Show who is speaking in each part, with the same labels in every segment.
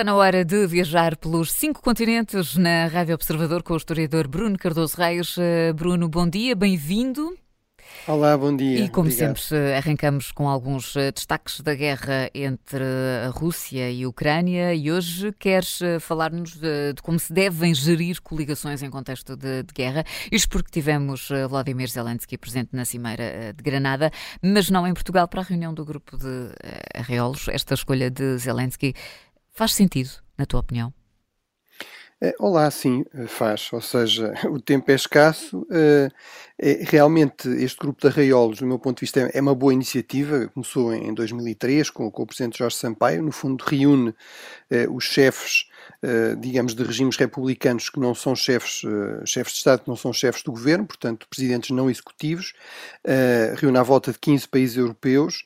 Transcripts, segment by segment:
Speaker 1: Está na hora de viajar pelos cinco continentes na Rádio Observador com o historiador Bruno Cardoso Reis. Eh, Bruno, bom dia, bem-vindo.
Speaker 2: Olá, bom dia.
Speaker 1: E como
Speaker 2: Obrigado.
Speaker 1: sempre, arrancamos com alguns eh, destaques da guerra entre a Rússia e a Ucrânia e hoje queres eh, falar-nos de, de, como se devem gerir coligações em contexto de, de, guerra. Isto porque tivemos eh, Vladimir Zelensky presente na Cimeira de Granada, mas não em Portugal para a reunião do grupo de arreolos. Esta escolha de Zelensky faz sentido, na tua opinião?
Speaker 2: Eh, olá, sim, eh, faz. Ou seja, o tempo é escasso. Eh, é, realmente, este grupo de arraiolos, do meu ponto de vista, é uma boa iniciativa. Começou em 2003 com, com o presidente Jorge Sampaio. No fundo, reúne os chefes, digamos, de regimes republicanos que não são chefes, chefes de Estado, que não são chefes do governo, portanto, presidentes não executivos. Reúne à volta de 15 países europeus.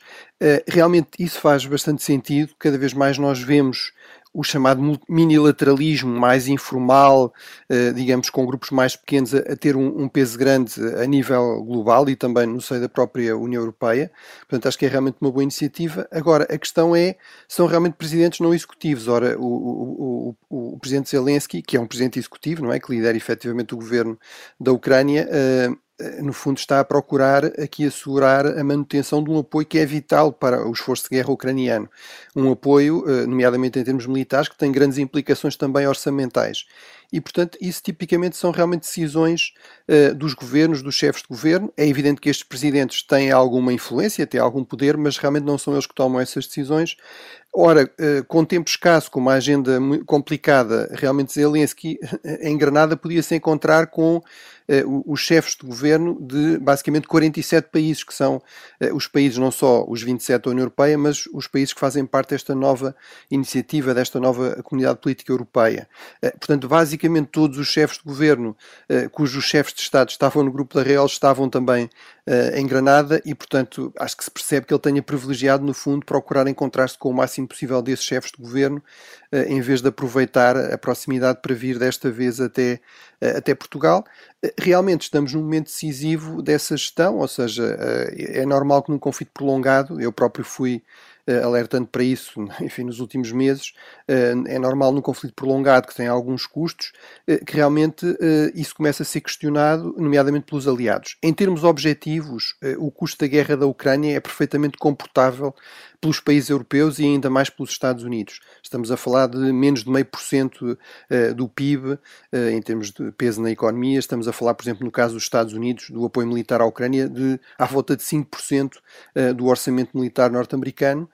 Speaker 2: Realmente, isso faz bastante sentido. Cada vez mais nós vemos o chamado minilateralismo mais informal, eh, digamos, com grupos mais pequenos, a, ter um, peso grande a nível global e também no seio da própria União Europeia. Portanto, acho que é realmente uma boa iniciativa. Agora, a questão é, são realmente presidentes não executivos. Ora, o, o, o, o presidente Zelensky, que é um presidente executivo, não é, que lidera efetivamente o governo da Ucrânia, eh, no fundo, está a procurar aqui assegurar a manutenção de um apoio que é vital para o esforço de guerra ucraniano. Um apoio, eh, nomeadamente em termos militares, que tem grandes implicações também orçamentais. E, portanto, isso tipicamente são realmente decisões uh, dos governos, dos chefes de governo. É evidente que estes presidentes têm alguma influência, têm algum poder, mas realmente não são eles que tomam essas decisões. Ora, uh, com tempo escasso, com uma agenda complicada, realmente Zelensky em Granada podia se encontrar com uh, os chefes de governo de basicamente 47 países, que são os países, não só os 27 da União Europeia, mas os países que fazem parte desta nova iniciativa, desta nova comunidade política europeia. Portanto, basicamente, todos os chefes de governo, cujos chefes de Estado estavam no grupo da Real, estavam também em Granada e, portanto, acho que se percebe que ele tenha privilegiado, no fundo, procurar encontrar-se com o máximo possível desses chefes de governo, uh, em vez de aproveitar a proximidade para vir desta vez até, até Portugal. Realmente estamos num momento decisivo dessa gestão, ou seja, é normal que num conflito prolongado, eu próprio fui alertando para isso, enfim, nos últimos meses. Uh, é normal num conflito prolongado que tem alguns custos, uh, que realmente isso começa a ser questionado, nomeadamente pelos aliados. Em termos objetivos, o custo da guerra da Ucrânia é perfeitamente comportável pelos países europeus e ainda mais pelos Estados Unidos. Estamos a falar de menos de meio por cento do PIB em termos de peso na economia. Estamos a falar, por exemplo, no caso dos Estados Unidos, do apoio militar à Ucrânia, de à volta de 5% do orçamento militar norte-americano.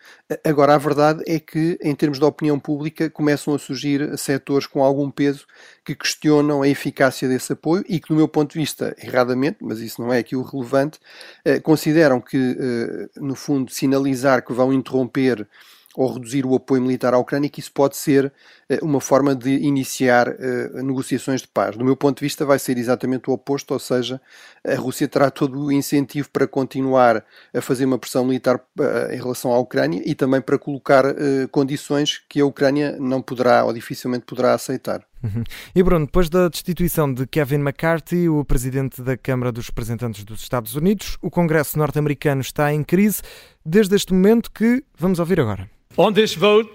Speaker 2: Agora, a verdade é que, em termos de opinião pública, começam a surgir setores com algum peso que questionam a eficácia desse apoio e que, do meu ponto de vista, erradamente, mas isso não é aqui o relevante, consideram que, no fundo, sinalizar que vão interromper ou reduzir o apoio militar à Ucrânia, que isso pode ser eh, uma forma de iniciar uh, negociações de paz. Do meu ponto de vista, vai ser exatamente o oposto, ou seja, a Rússia terá todo o incentivo para continuar a fazer uma pressão militar uh, em relação à Ucrânia e também para colocar condições que a Ucrânia não poderá ou dificilmente poderá aceitar.
Speaker 3: Uhum. E Bruno, depois da destituição de Kevin McCarthy, o presidente da Câmara dos Representantes dos Estados Unidos, o Congresso norte-americano está em crise desde este momento que vamos ouvir agora. On this vote,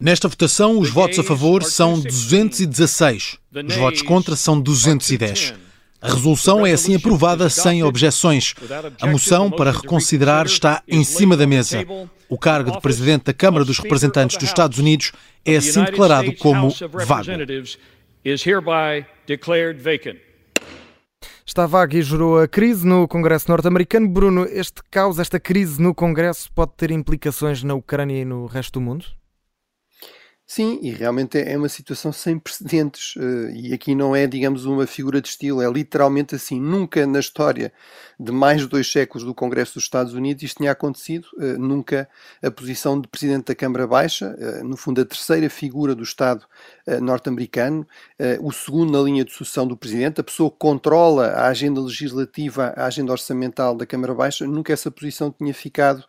Speaker 4: Nesta votação, os votos a favor são 216, os votos contra são 210. A resolução é assim aprovada sem objeções. A moção para reconsiderar está em cima da mesa. O cargo de presidente da Câmara dos Representantes dos Estados Unidos é assim declarado como vago.
Speaker 3: Está vago e gerou a crise no Congresso norte-americano. Bruno, este caos, esta crise no Congresso pode ter implicações na Ucrânia e no resto do mundo?
Speaker 2: Sim, e realmente é uma situação sem precedentes. Eh, e aqui não é, digamos, uma figura de estilo, é literalmente assim. Nunca na história de mais de dois séculos do Congresso dos Estados Unidos isto tinha acontecido. Eh, nunca a posição de Presidente da Câmara Baixa, eh, no fundo a terceira figura do Estado norte-americano, o segundo na linha de sucessão do Presidente, a pessoa que controla a agenda legislativa, a agenda orçamental da Câmara Baixa, nunca essa posição tinha ficado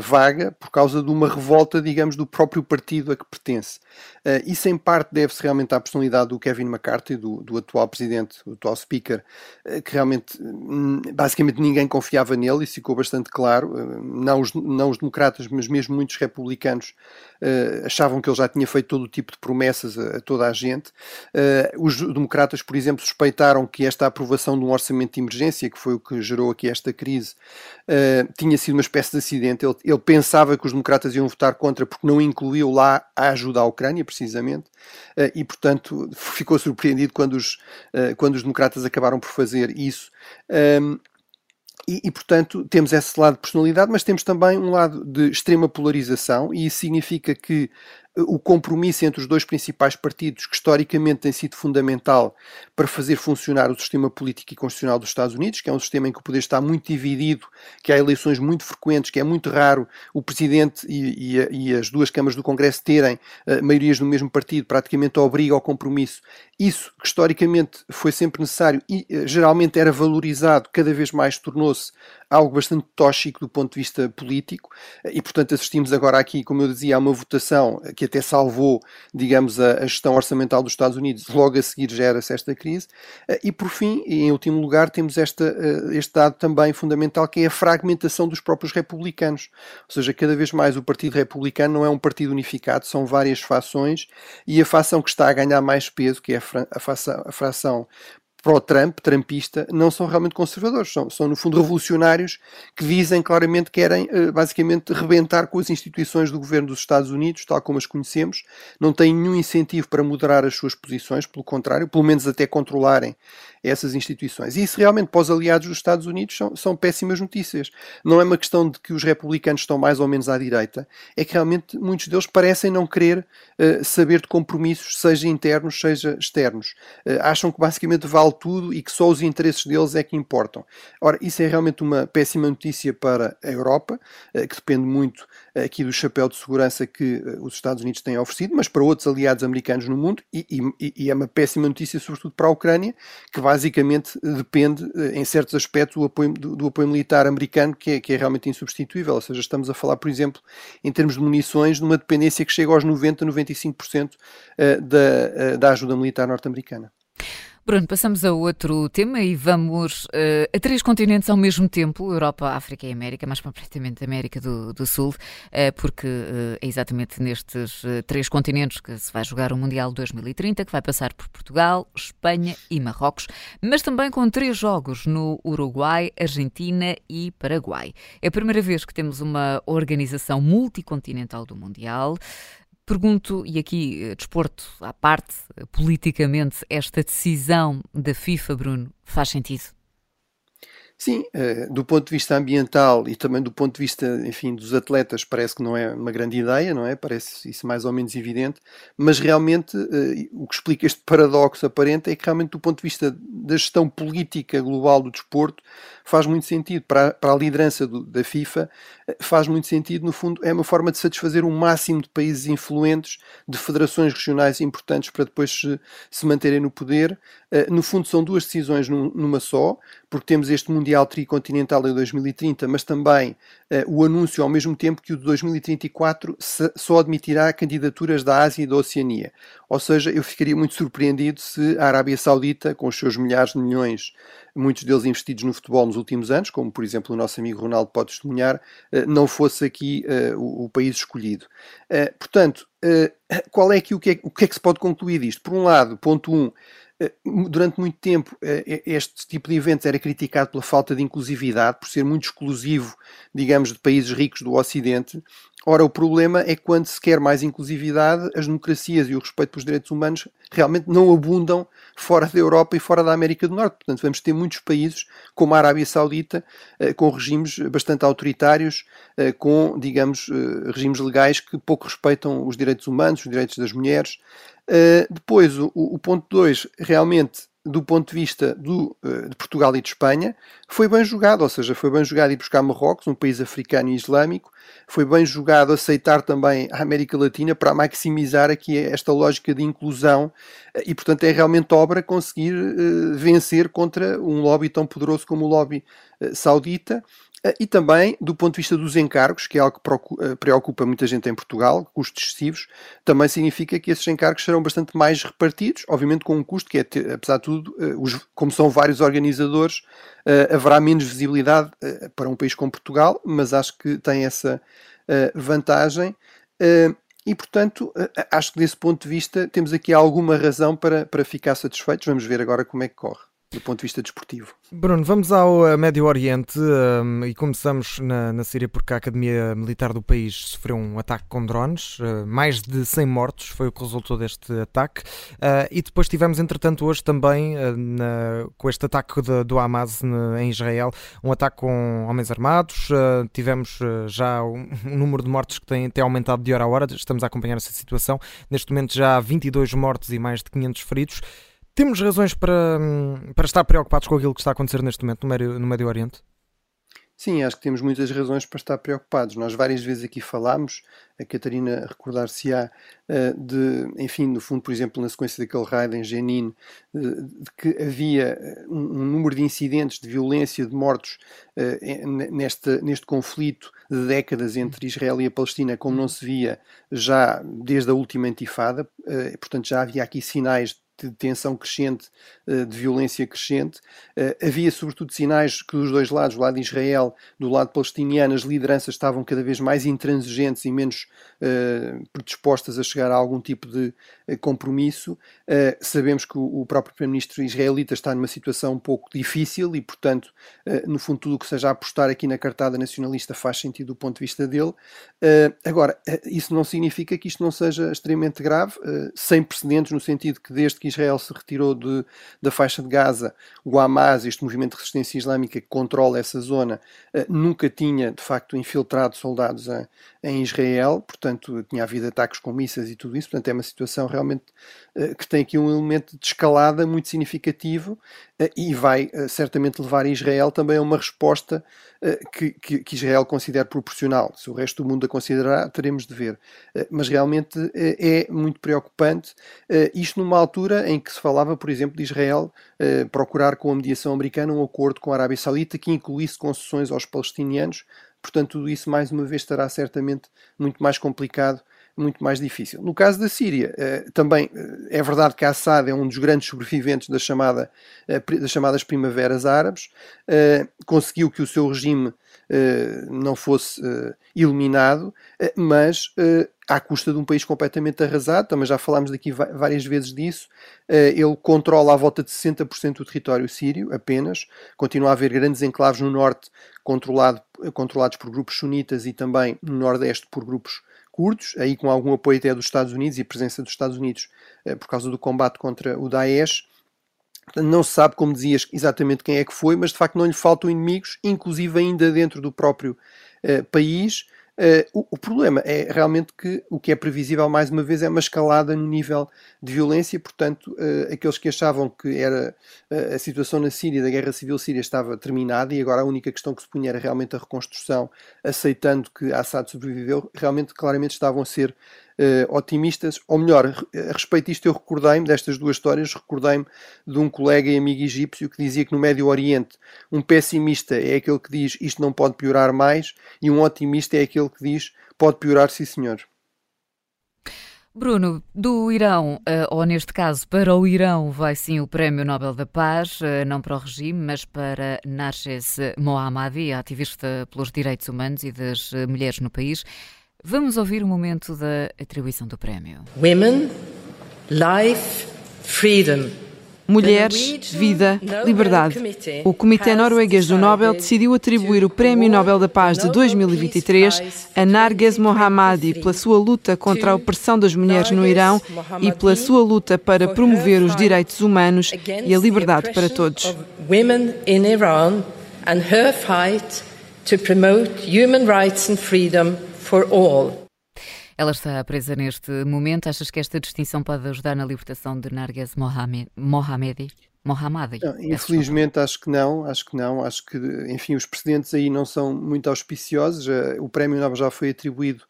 Speaker 2: vaga por causa de uma revolta, digamos, do próprio partido a que pertence. Uh, isso em parte deve-se realmente à personalidade do Kevin McCarthy, do, do atual presidente, do atual speaker, uh, que realmente, hum, basicamente ninguém confiava nele, isso ficou bastante claro, uh, não, os, não os democratas, mas mesmo muitos republicanos achavam que ele já tinha feito todo o tipo de promessas a, a toda a gente. os democratas, por exemplo, suspeitaram que esta aprovação de um orçamento de emergência, que foi o que gerou aqui esta crise, tinha sido uma espécie de acidente. Ele, ele pensava que os democratas iam votar contra porque não incluiu lá a ajuda à Ucrânia, precisamente, eh, e portanto ficou surpreendido quando os, eh, quando os democratas acabaram por fazer isso. E, e, portanto, temos esse lado de personalidade, mas temos também um lado de extrema polarização, e isso significa que o compromisso entre os dois principais partidos, que historicamente tem sido fundamental para fazer funcionar o sistema político e constitucional dos Estados Unidos, que é um sistema em que o poder está muito dividido, que há eleições muito frequentes, que é muito raro o presidente e, e, e as duas câmaras do Congresso terem uh, maiorias no mesmo partido, praticamente obriga ao compromisso. Isso, que historicamente foi sempre necessário e uh, geralmente era valorizado, cada vez mais tornou-se algo bastante tóxico do ponto de vista político, uh, e portanto assistimos agora aqui, como eu dizia, a uma votação que até salvou, digamos, a, a gestão orçamental dos Estados Unidos, logo a seguir gera-se esta crise. Eh, e por fim, e em último lugar, temos esta, eh, este dado também fundamental, que é a fragmentação dos próprios republicanos. Ou seja, cada vez mais o Partido Republicano não é um partido unificado, são várias fações, e a fação que está a ganhar mais peso, que é a, fação, a fração pró-Trump, trumpista, não são realmente conservadores, são, são no fundo revolucionários que dizem claramente que querem eh, basicamente rebentar com as instituições do governo dos Estados Unidos, tal como as conhecemos, não têm nenhum incentivo para moderar as suas posições, pelo contrário, pelo menos até controlarem essas instituições. E isso realmente para os aliados dos Estados Unidos são, são péssimas notícias. Não é uma questão de que os republicanos estão mais ou menos à direita, é que realmente muitos deles parecem não querer uh, saber de compromissos, seja internos, seja externos. Uh, acham que basicamente vale tudo e que só os interesses deles é que importam. Ora, isso é realmente uma péssima notícia para a Europa, uh, que depende muito aqui do chapéu de segurança que os Estados Unidos têm oferecido, mas para outros aliados americanos no mundo, e, e, e é uma péssima notícia, sobretudo para a Ucrânia, que basicamente depende, eh, em certos aspectos, do apoio, do, do apoio militar americano, que é, que é, realmente insubstituível. Ou seja, estamos a falar, por exemplo, em termos de munições, de uma dependência que chega aos 90, 95% eh, da, eh, da ajuda militar norte-americana.
Speaker 1: Bruno, passamos a outro tema e vamos uh, a três continentes ao mesmo tempo: Europa, África e América, mais concretamente América do, do Sul, uh, porque uh, é exatamente nestes três continentes que se vai jogar o Mundial 2030, que vai passar por Portugal, Espanha e Marrocos, mas também com três jogos no Uruguai, Argentina e Paraguai. É a primeira vez que temos uma organização multicontinental do Mundial. Pergunto, e aqui eh, desporto à parte, eh, politicamente, esta decisão da FIFA, Bruno, faz sentido?
Speaker 2: Sim, eh, do ponto de vista ambiental e também do ponto de vista, enfim, dos atletas, parece que não é uma grande ideia, não é? Parece isso mais ou menos evidente, mas realmente eh, o que explica este paradoxo aparente é que realmente do ponto de vista da gestão política global do desporto faz muito sentido para, para a liderança do, da FIFA, eh, faz muito sentido, no fundo, é uma forma de satisfazer um máximo de países influentes, de federações regionais importantes para depois se, se manterem no poder. No fundo, são duas decisões numa só, porque temos este Mundial Tricontinental em 2030, mas também uh, o anúncio ao mesmo tempo que o de 2034 se, só admitirá candidaturas da Ásia e da Oceania. Ou seja, eu ficaria muito surpreendido se a Arábia Saudita, com os seus milhares de milhões, muitos deles investidos no futebol nos últimos anos, como por exemplo o nosso amigo Ronaldo pode testemunhar, uh, não fosse aqui o, país escolhido. portanto, qual é o que é, o que é que se pode concluir disto? Por um lado, ponto 1, um, eh, durante muito tempo eh, este tipo de eventos era criticado pela falta de inclusividade, por ser muito exclusivo, digamos, de países ricos do Ocidente. Ora, o problema é que quando se quer mais inclusividade, as democracias e o respeito pelos direitos humanos realmente não abundam fora da Europa e fora da América do Norte. Portanto, vamos ter muitos países, como a Arábia Saudita, eh, com regimes bastante autoritários, com, digamos, regimes legais que pouco respeitam os direitos humanos, os direitos das mulheres. Uh, depois, o, o ponto 2, realmente, do ponto de vista do, uh, de Portugal e de Espanha, foi bem jogado, ou seja, foi bem jogado ir buscar Marrocos, um país africano e islâmico, foi bem jogado aceitar também a América Latina para maximizar aqui esta lógica de inclusão uh, e, portanto, é realmente obra conseguir vencer contra um lobby tão poderoso como o lobby saudita e também do ponto de vista dos encargos, que é algo que preocupa muita gente em Portugal, custos excessivos, também significa que esses encargos serão bastante mais repartidos, obviamente com um custo que é, apesar de tudo, como são vários organizadores, haverá menos visibilidade para um país como Portugal, mas acho que tem essa vantagem. E, portanto, acho que desse ponto de vista temos aqui alguma razão para, para ficar satisfeitos. Vamos ver agora como é que corre do ponto de vista desportivo.
Speaker 3: Bruno, vamos ao eh, Médio Oriente um, e começamos na, na Síria porque a Academia Militar do país sofreu um ataque com drones, uh, mais de 100 mortos foi o que resultou deste ataque uh, e depois tivemos entretanto hoje também uh, na, com este ataque de, do Hamas em Israel, um ataque com homens armados, tivemos já um, um, número de mortos que tem, tem aumentado de hora a hora, estamos a acompanhar essa situação, neste momento já há 22 mortos e mais de 500 feridos. Temos razões para, para estar preocupados com aquilo que está a acontecer neste momento no Médio, no Médio Oriente?
Speaker 2: Sim, acho que temos muitas razões para estar preocupados. Nós várias vezes aqui falámos, a Catarina recordar-se-á eh, de, enfim, no fundo, por exemplo, na sequência daquele raid em Jenin, de que havia eh, um, número de incidentes de violência, de mortos neste, neste conflito de décadas entre Israel e a Palestina, como não se via já desde a última intifada. Portanto, já havia aqui sinais de tensão crescente, eh, de violência crescente. Eh, havia, sobretudo, sinais que dos dois lados, do lado de Israel, do lado palestiniano, as lideranças estavam cada vez mais intransigentes e menos uh, predispostas a chegar a algum tipo de compromisso. Sabemos que o, próprio primeiro-ministro israelita está numa situação um pouco difícil e, portanto, no fundo, tudo o que seja apostar aqui na cartada nacionalista faz sentido do ponto de vista dele. agora, isso não significa que isto não seja extremamente grave, sem precedentes, no sentido que desde que Israel se retirou de, da faixa de Gaza, o Hamas, este movimento de resistência islâmica que controla essa zona, eh, nunca tinha de facto infiltrado soldados a, em Israel, portanto tinha havido ataques com mísseis e tudo isso, portanto é uma situação realmente eh, que tem aqui um elemento de escalada muito significativo eh, e vai certamente levar Israel também a uma resposta que, que, que, Israel considera proporcional. Se o resto do mundo a considerar, teremos de ver. Mas realmente é muito preocupante isto numa altura em que se falava, por exemplo, de Israel procurar com a mediação americana um acordo com a Arábia Saudita que incluísse concessões aos palestinianos Portanto, tudo isso, mais uma vez, estará certamente muito mais complicado, muito mais difícil. No caso da Síria, eh, também eh, é verdade que Assad é um dos grandes sobreviventes da chamada, eh, das chamadas primaveras árabes, conseguiu que o seu regime não fosse eliminado, mas à custa de um país completamente arrasado, também já falámos daqui várias vezes disso. Ele controla à volta de 60% do território sírio apenas, continua a haver grandes enclaves no norte controlado, controlados por grupos sunitas e também no Nordeste por grupos aí com algum apoio até dos Estados Unidos e presença dos Estados Unidos eh, por causa do combate contra o Daesh. Não se sabe, como dizias, exatamente quem é que foi, mas de facto não lhe faltam inimigos, inclusive ainda dentro do próprio eh, país. Uh, o, o, problema é realmente que o que é previsível, mais uma vez, é uma escalada no nível de violência. Portanto, uh, aqueles que achavam que era uh, a situação na Síria, da guerra civil síria, estava terminada e agora a única questão que se punha era realmente a reconstrução, aceitando que Assad sobreviveu, realmente, claramente estavam a ser uh, otimistas, ou melhor, a respeito disto eu recordei-me, destas duas histórias, recordei-me de um colega e amigo egípcio que dizia que no Médio Oriente um pessimista é aquele que diz isto não pode piorar mais e um otimista é aquele que diz pode piorar sim senhor.
Speaker 1: Bruno, do Irão, eh, ou neste caso para o Irão, vai sim o Prémio Nobel da Paz, eh, não para o regime, mas para Narges Mohammadi, ativista pelos direitos humanos e das mulheres no país. Vamos ouvir o momento da atribuição do prémio.
Speaker 5: Women, life, freedom.
Speaker 6: Mulheres, vida, liberdade. O Comitê Norueguês do Nobel decidiu atribuir o Prémio Nobel da Paz de 2023 a Narges Mohammadi pela sua luta contra a opressão das mulheres no Irão e pela sua luta para promover os direitos humanos e a liberdade para todos. Women in Iran and her fight
Speaker 1: to promote human rights and freedom for all. Ela está presa neste momento. Achas que esta distinção pode ajudar na libertação de Narges Mohamed, Mohamedi? Mohammadi.
Speaker 2: Não, infelizmente acho que não, acho que não, acho que enfim os precedentes aí não são muito auspiciosos. O prémio Nobel já foi atribuído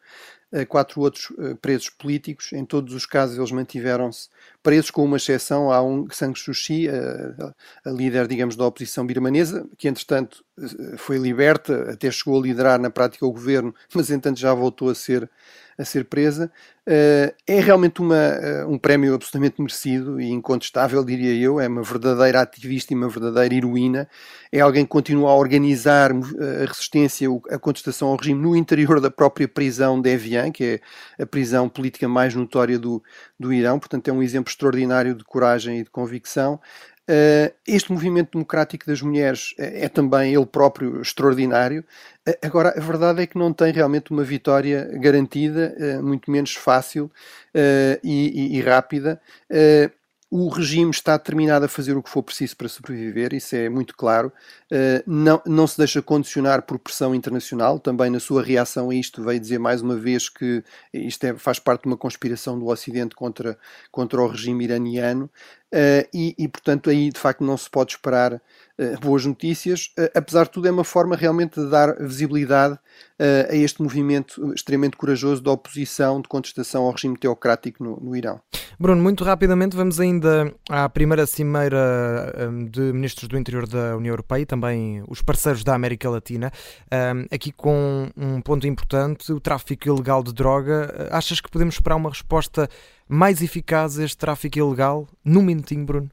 Speaker 2: quatro outros presos políticos. Em todos os casos, eles mantiveram-se presos, com uma exceção. Há um Sang Suu Kyi, a, a líder, digamos, da oposição birmanesa, que entretanto foi liberta, até chegou a liderar na prática o governo, mas entretanto já voltou a ser a ser presa. Uh, é realmente uma, uh, um prémio absolutamente merecido e incontestável, diria eu. É uma verdadeira ativista e uma verdadeira heroína. É alguém que continua a organizar eh, a resistência, a contestação ao regime no interior da própria prisão de Evian, que é a prisão política mais notória do, do Irão. Portanto, é um exemplo extraordinário de coragem e de convicção. Uh, este movimento democrático das mulheres é, é, também ele próprio extraordinário. Uh, agora, a verdade é que não tem realmente uma vitória garantida, muito menos fácil e, e, e, rápida o regime está determinado a fazer o que for preciso para sobreviver, isso é muito claro. Uh, não, não se deixa condicionar por pressão internacional. Também na sua reação a isto veio dizer mais uma vez que isto é, faz parte de uma conspiração do Ocidente contra, contra o regime iraniano. Uh, e, e, portanto, aí de facto não se pode esperar uh, boas notícias. apesar de tudo, é uma forma realmente de dar visibilidade a este movimento extremamente corajoso de oposição, de contestação ao regime teocrático no, no Irão.
Speaker 3: Bruno, muito rapidamente vamos ainda à primeira cimeira um, de ministros do interior da União Europeia e também os parceiros da América Latina, um, aqui com um ponto importante, o tráfico ilegal de droga. Achas que podemos esperar uma resposta mais eficaz este tráfico ilegal? Num minutinho, Bruno.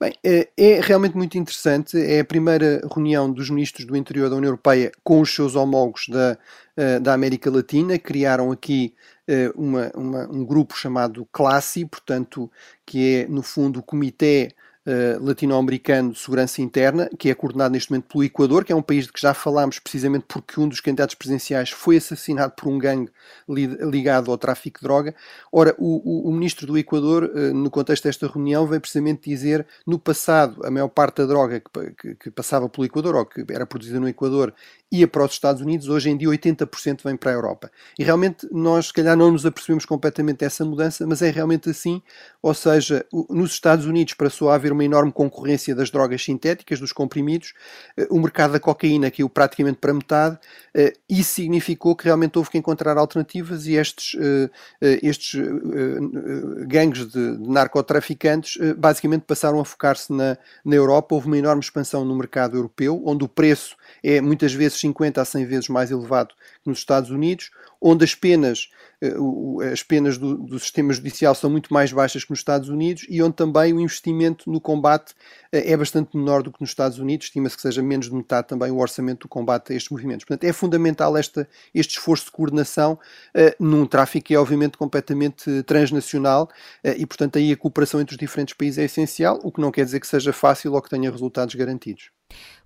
Speaker 2: Bem, é, é realmente muito interessante. É a primeira reunião dos ministros do interior da União Europeia com os seus homólogos da, eh, da América Latina. Criaram aqui eh, uma, uma, um grupo chamado CLASSI, portanto, que é, no fundo, o Comitê uh, latino-americano de segurança interna, que é coordenado neste momento pelo Equador, que é um país de que já falámos precisamente porque um dos candidatos presidenciais foi assassinado por um gangue li ligado ao tráfico de droga. Ora, o, o, o ministro do Equador, uh, no contexto desta reunião, veio precisamente dizer no passado a maior parte da droga que, que, que passava pelo Equador ou que era produzida no Equador ia para os Estados Unidos, hoje em dia 80% vem para a Europa. E realmente nós, se calhar, não nos apercebemos completamente dessa mudança, mas é realmente assim. Ou seja, nos Estados Unidos passou a haver uma enorme concorrência das drogas sintéticas, dos comprimidos, eh, o mercado da cocaína caiu praticamente para metade, eh, isso significou que realmente houve que encontrar alternativas e estes, eh, estes gangues de, narcotraficantes basicamente passaram a focar-se na, na Europa. Houve uma enorme expansão no mercado europeu, onde o preço é muitas vezes 50 a 100 vezes mais elevado que nos Estados Unidos, onde as penas, eh, as penas do, do, sistema judicial são muito mais baixas que nos Estados Unidos e onde também o investimento no combate eh, é bastante menor do que nos Estados Unidos, estima-se que seja menos de metade também o orçamento do combate a estes movimentos. Portanto, é fundamental esta, este esforço de coordenação uh, num tráfico que é obviamente completamente transnacional e, portanto, aí a cooperação entre os diferentes países é essencial, o que não quer dizer que seja fácil ou que tenha resultados garantidos.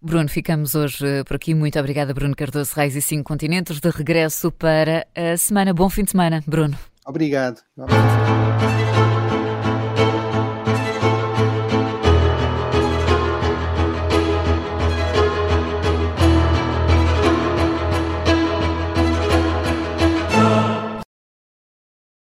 Speaker 1: Bruno, ficamos hoje por aqui. Muito obrigada, Bruno Cardoso Reis e Cinco Continentes. De regresso para a semana. Bom fim de semana, Bruno.
Speaker 2: Obrigado.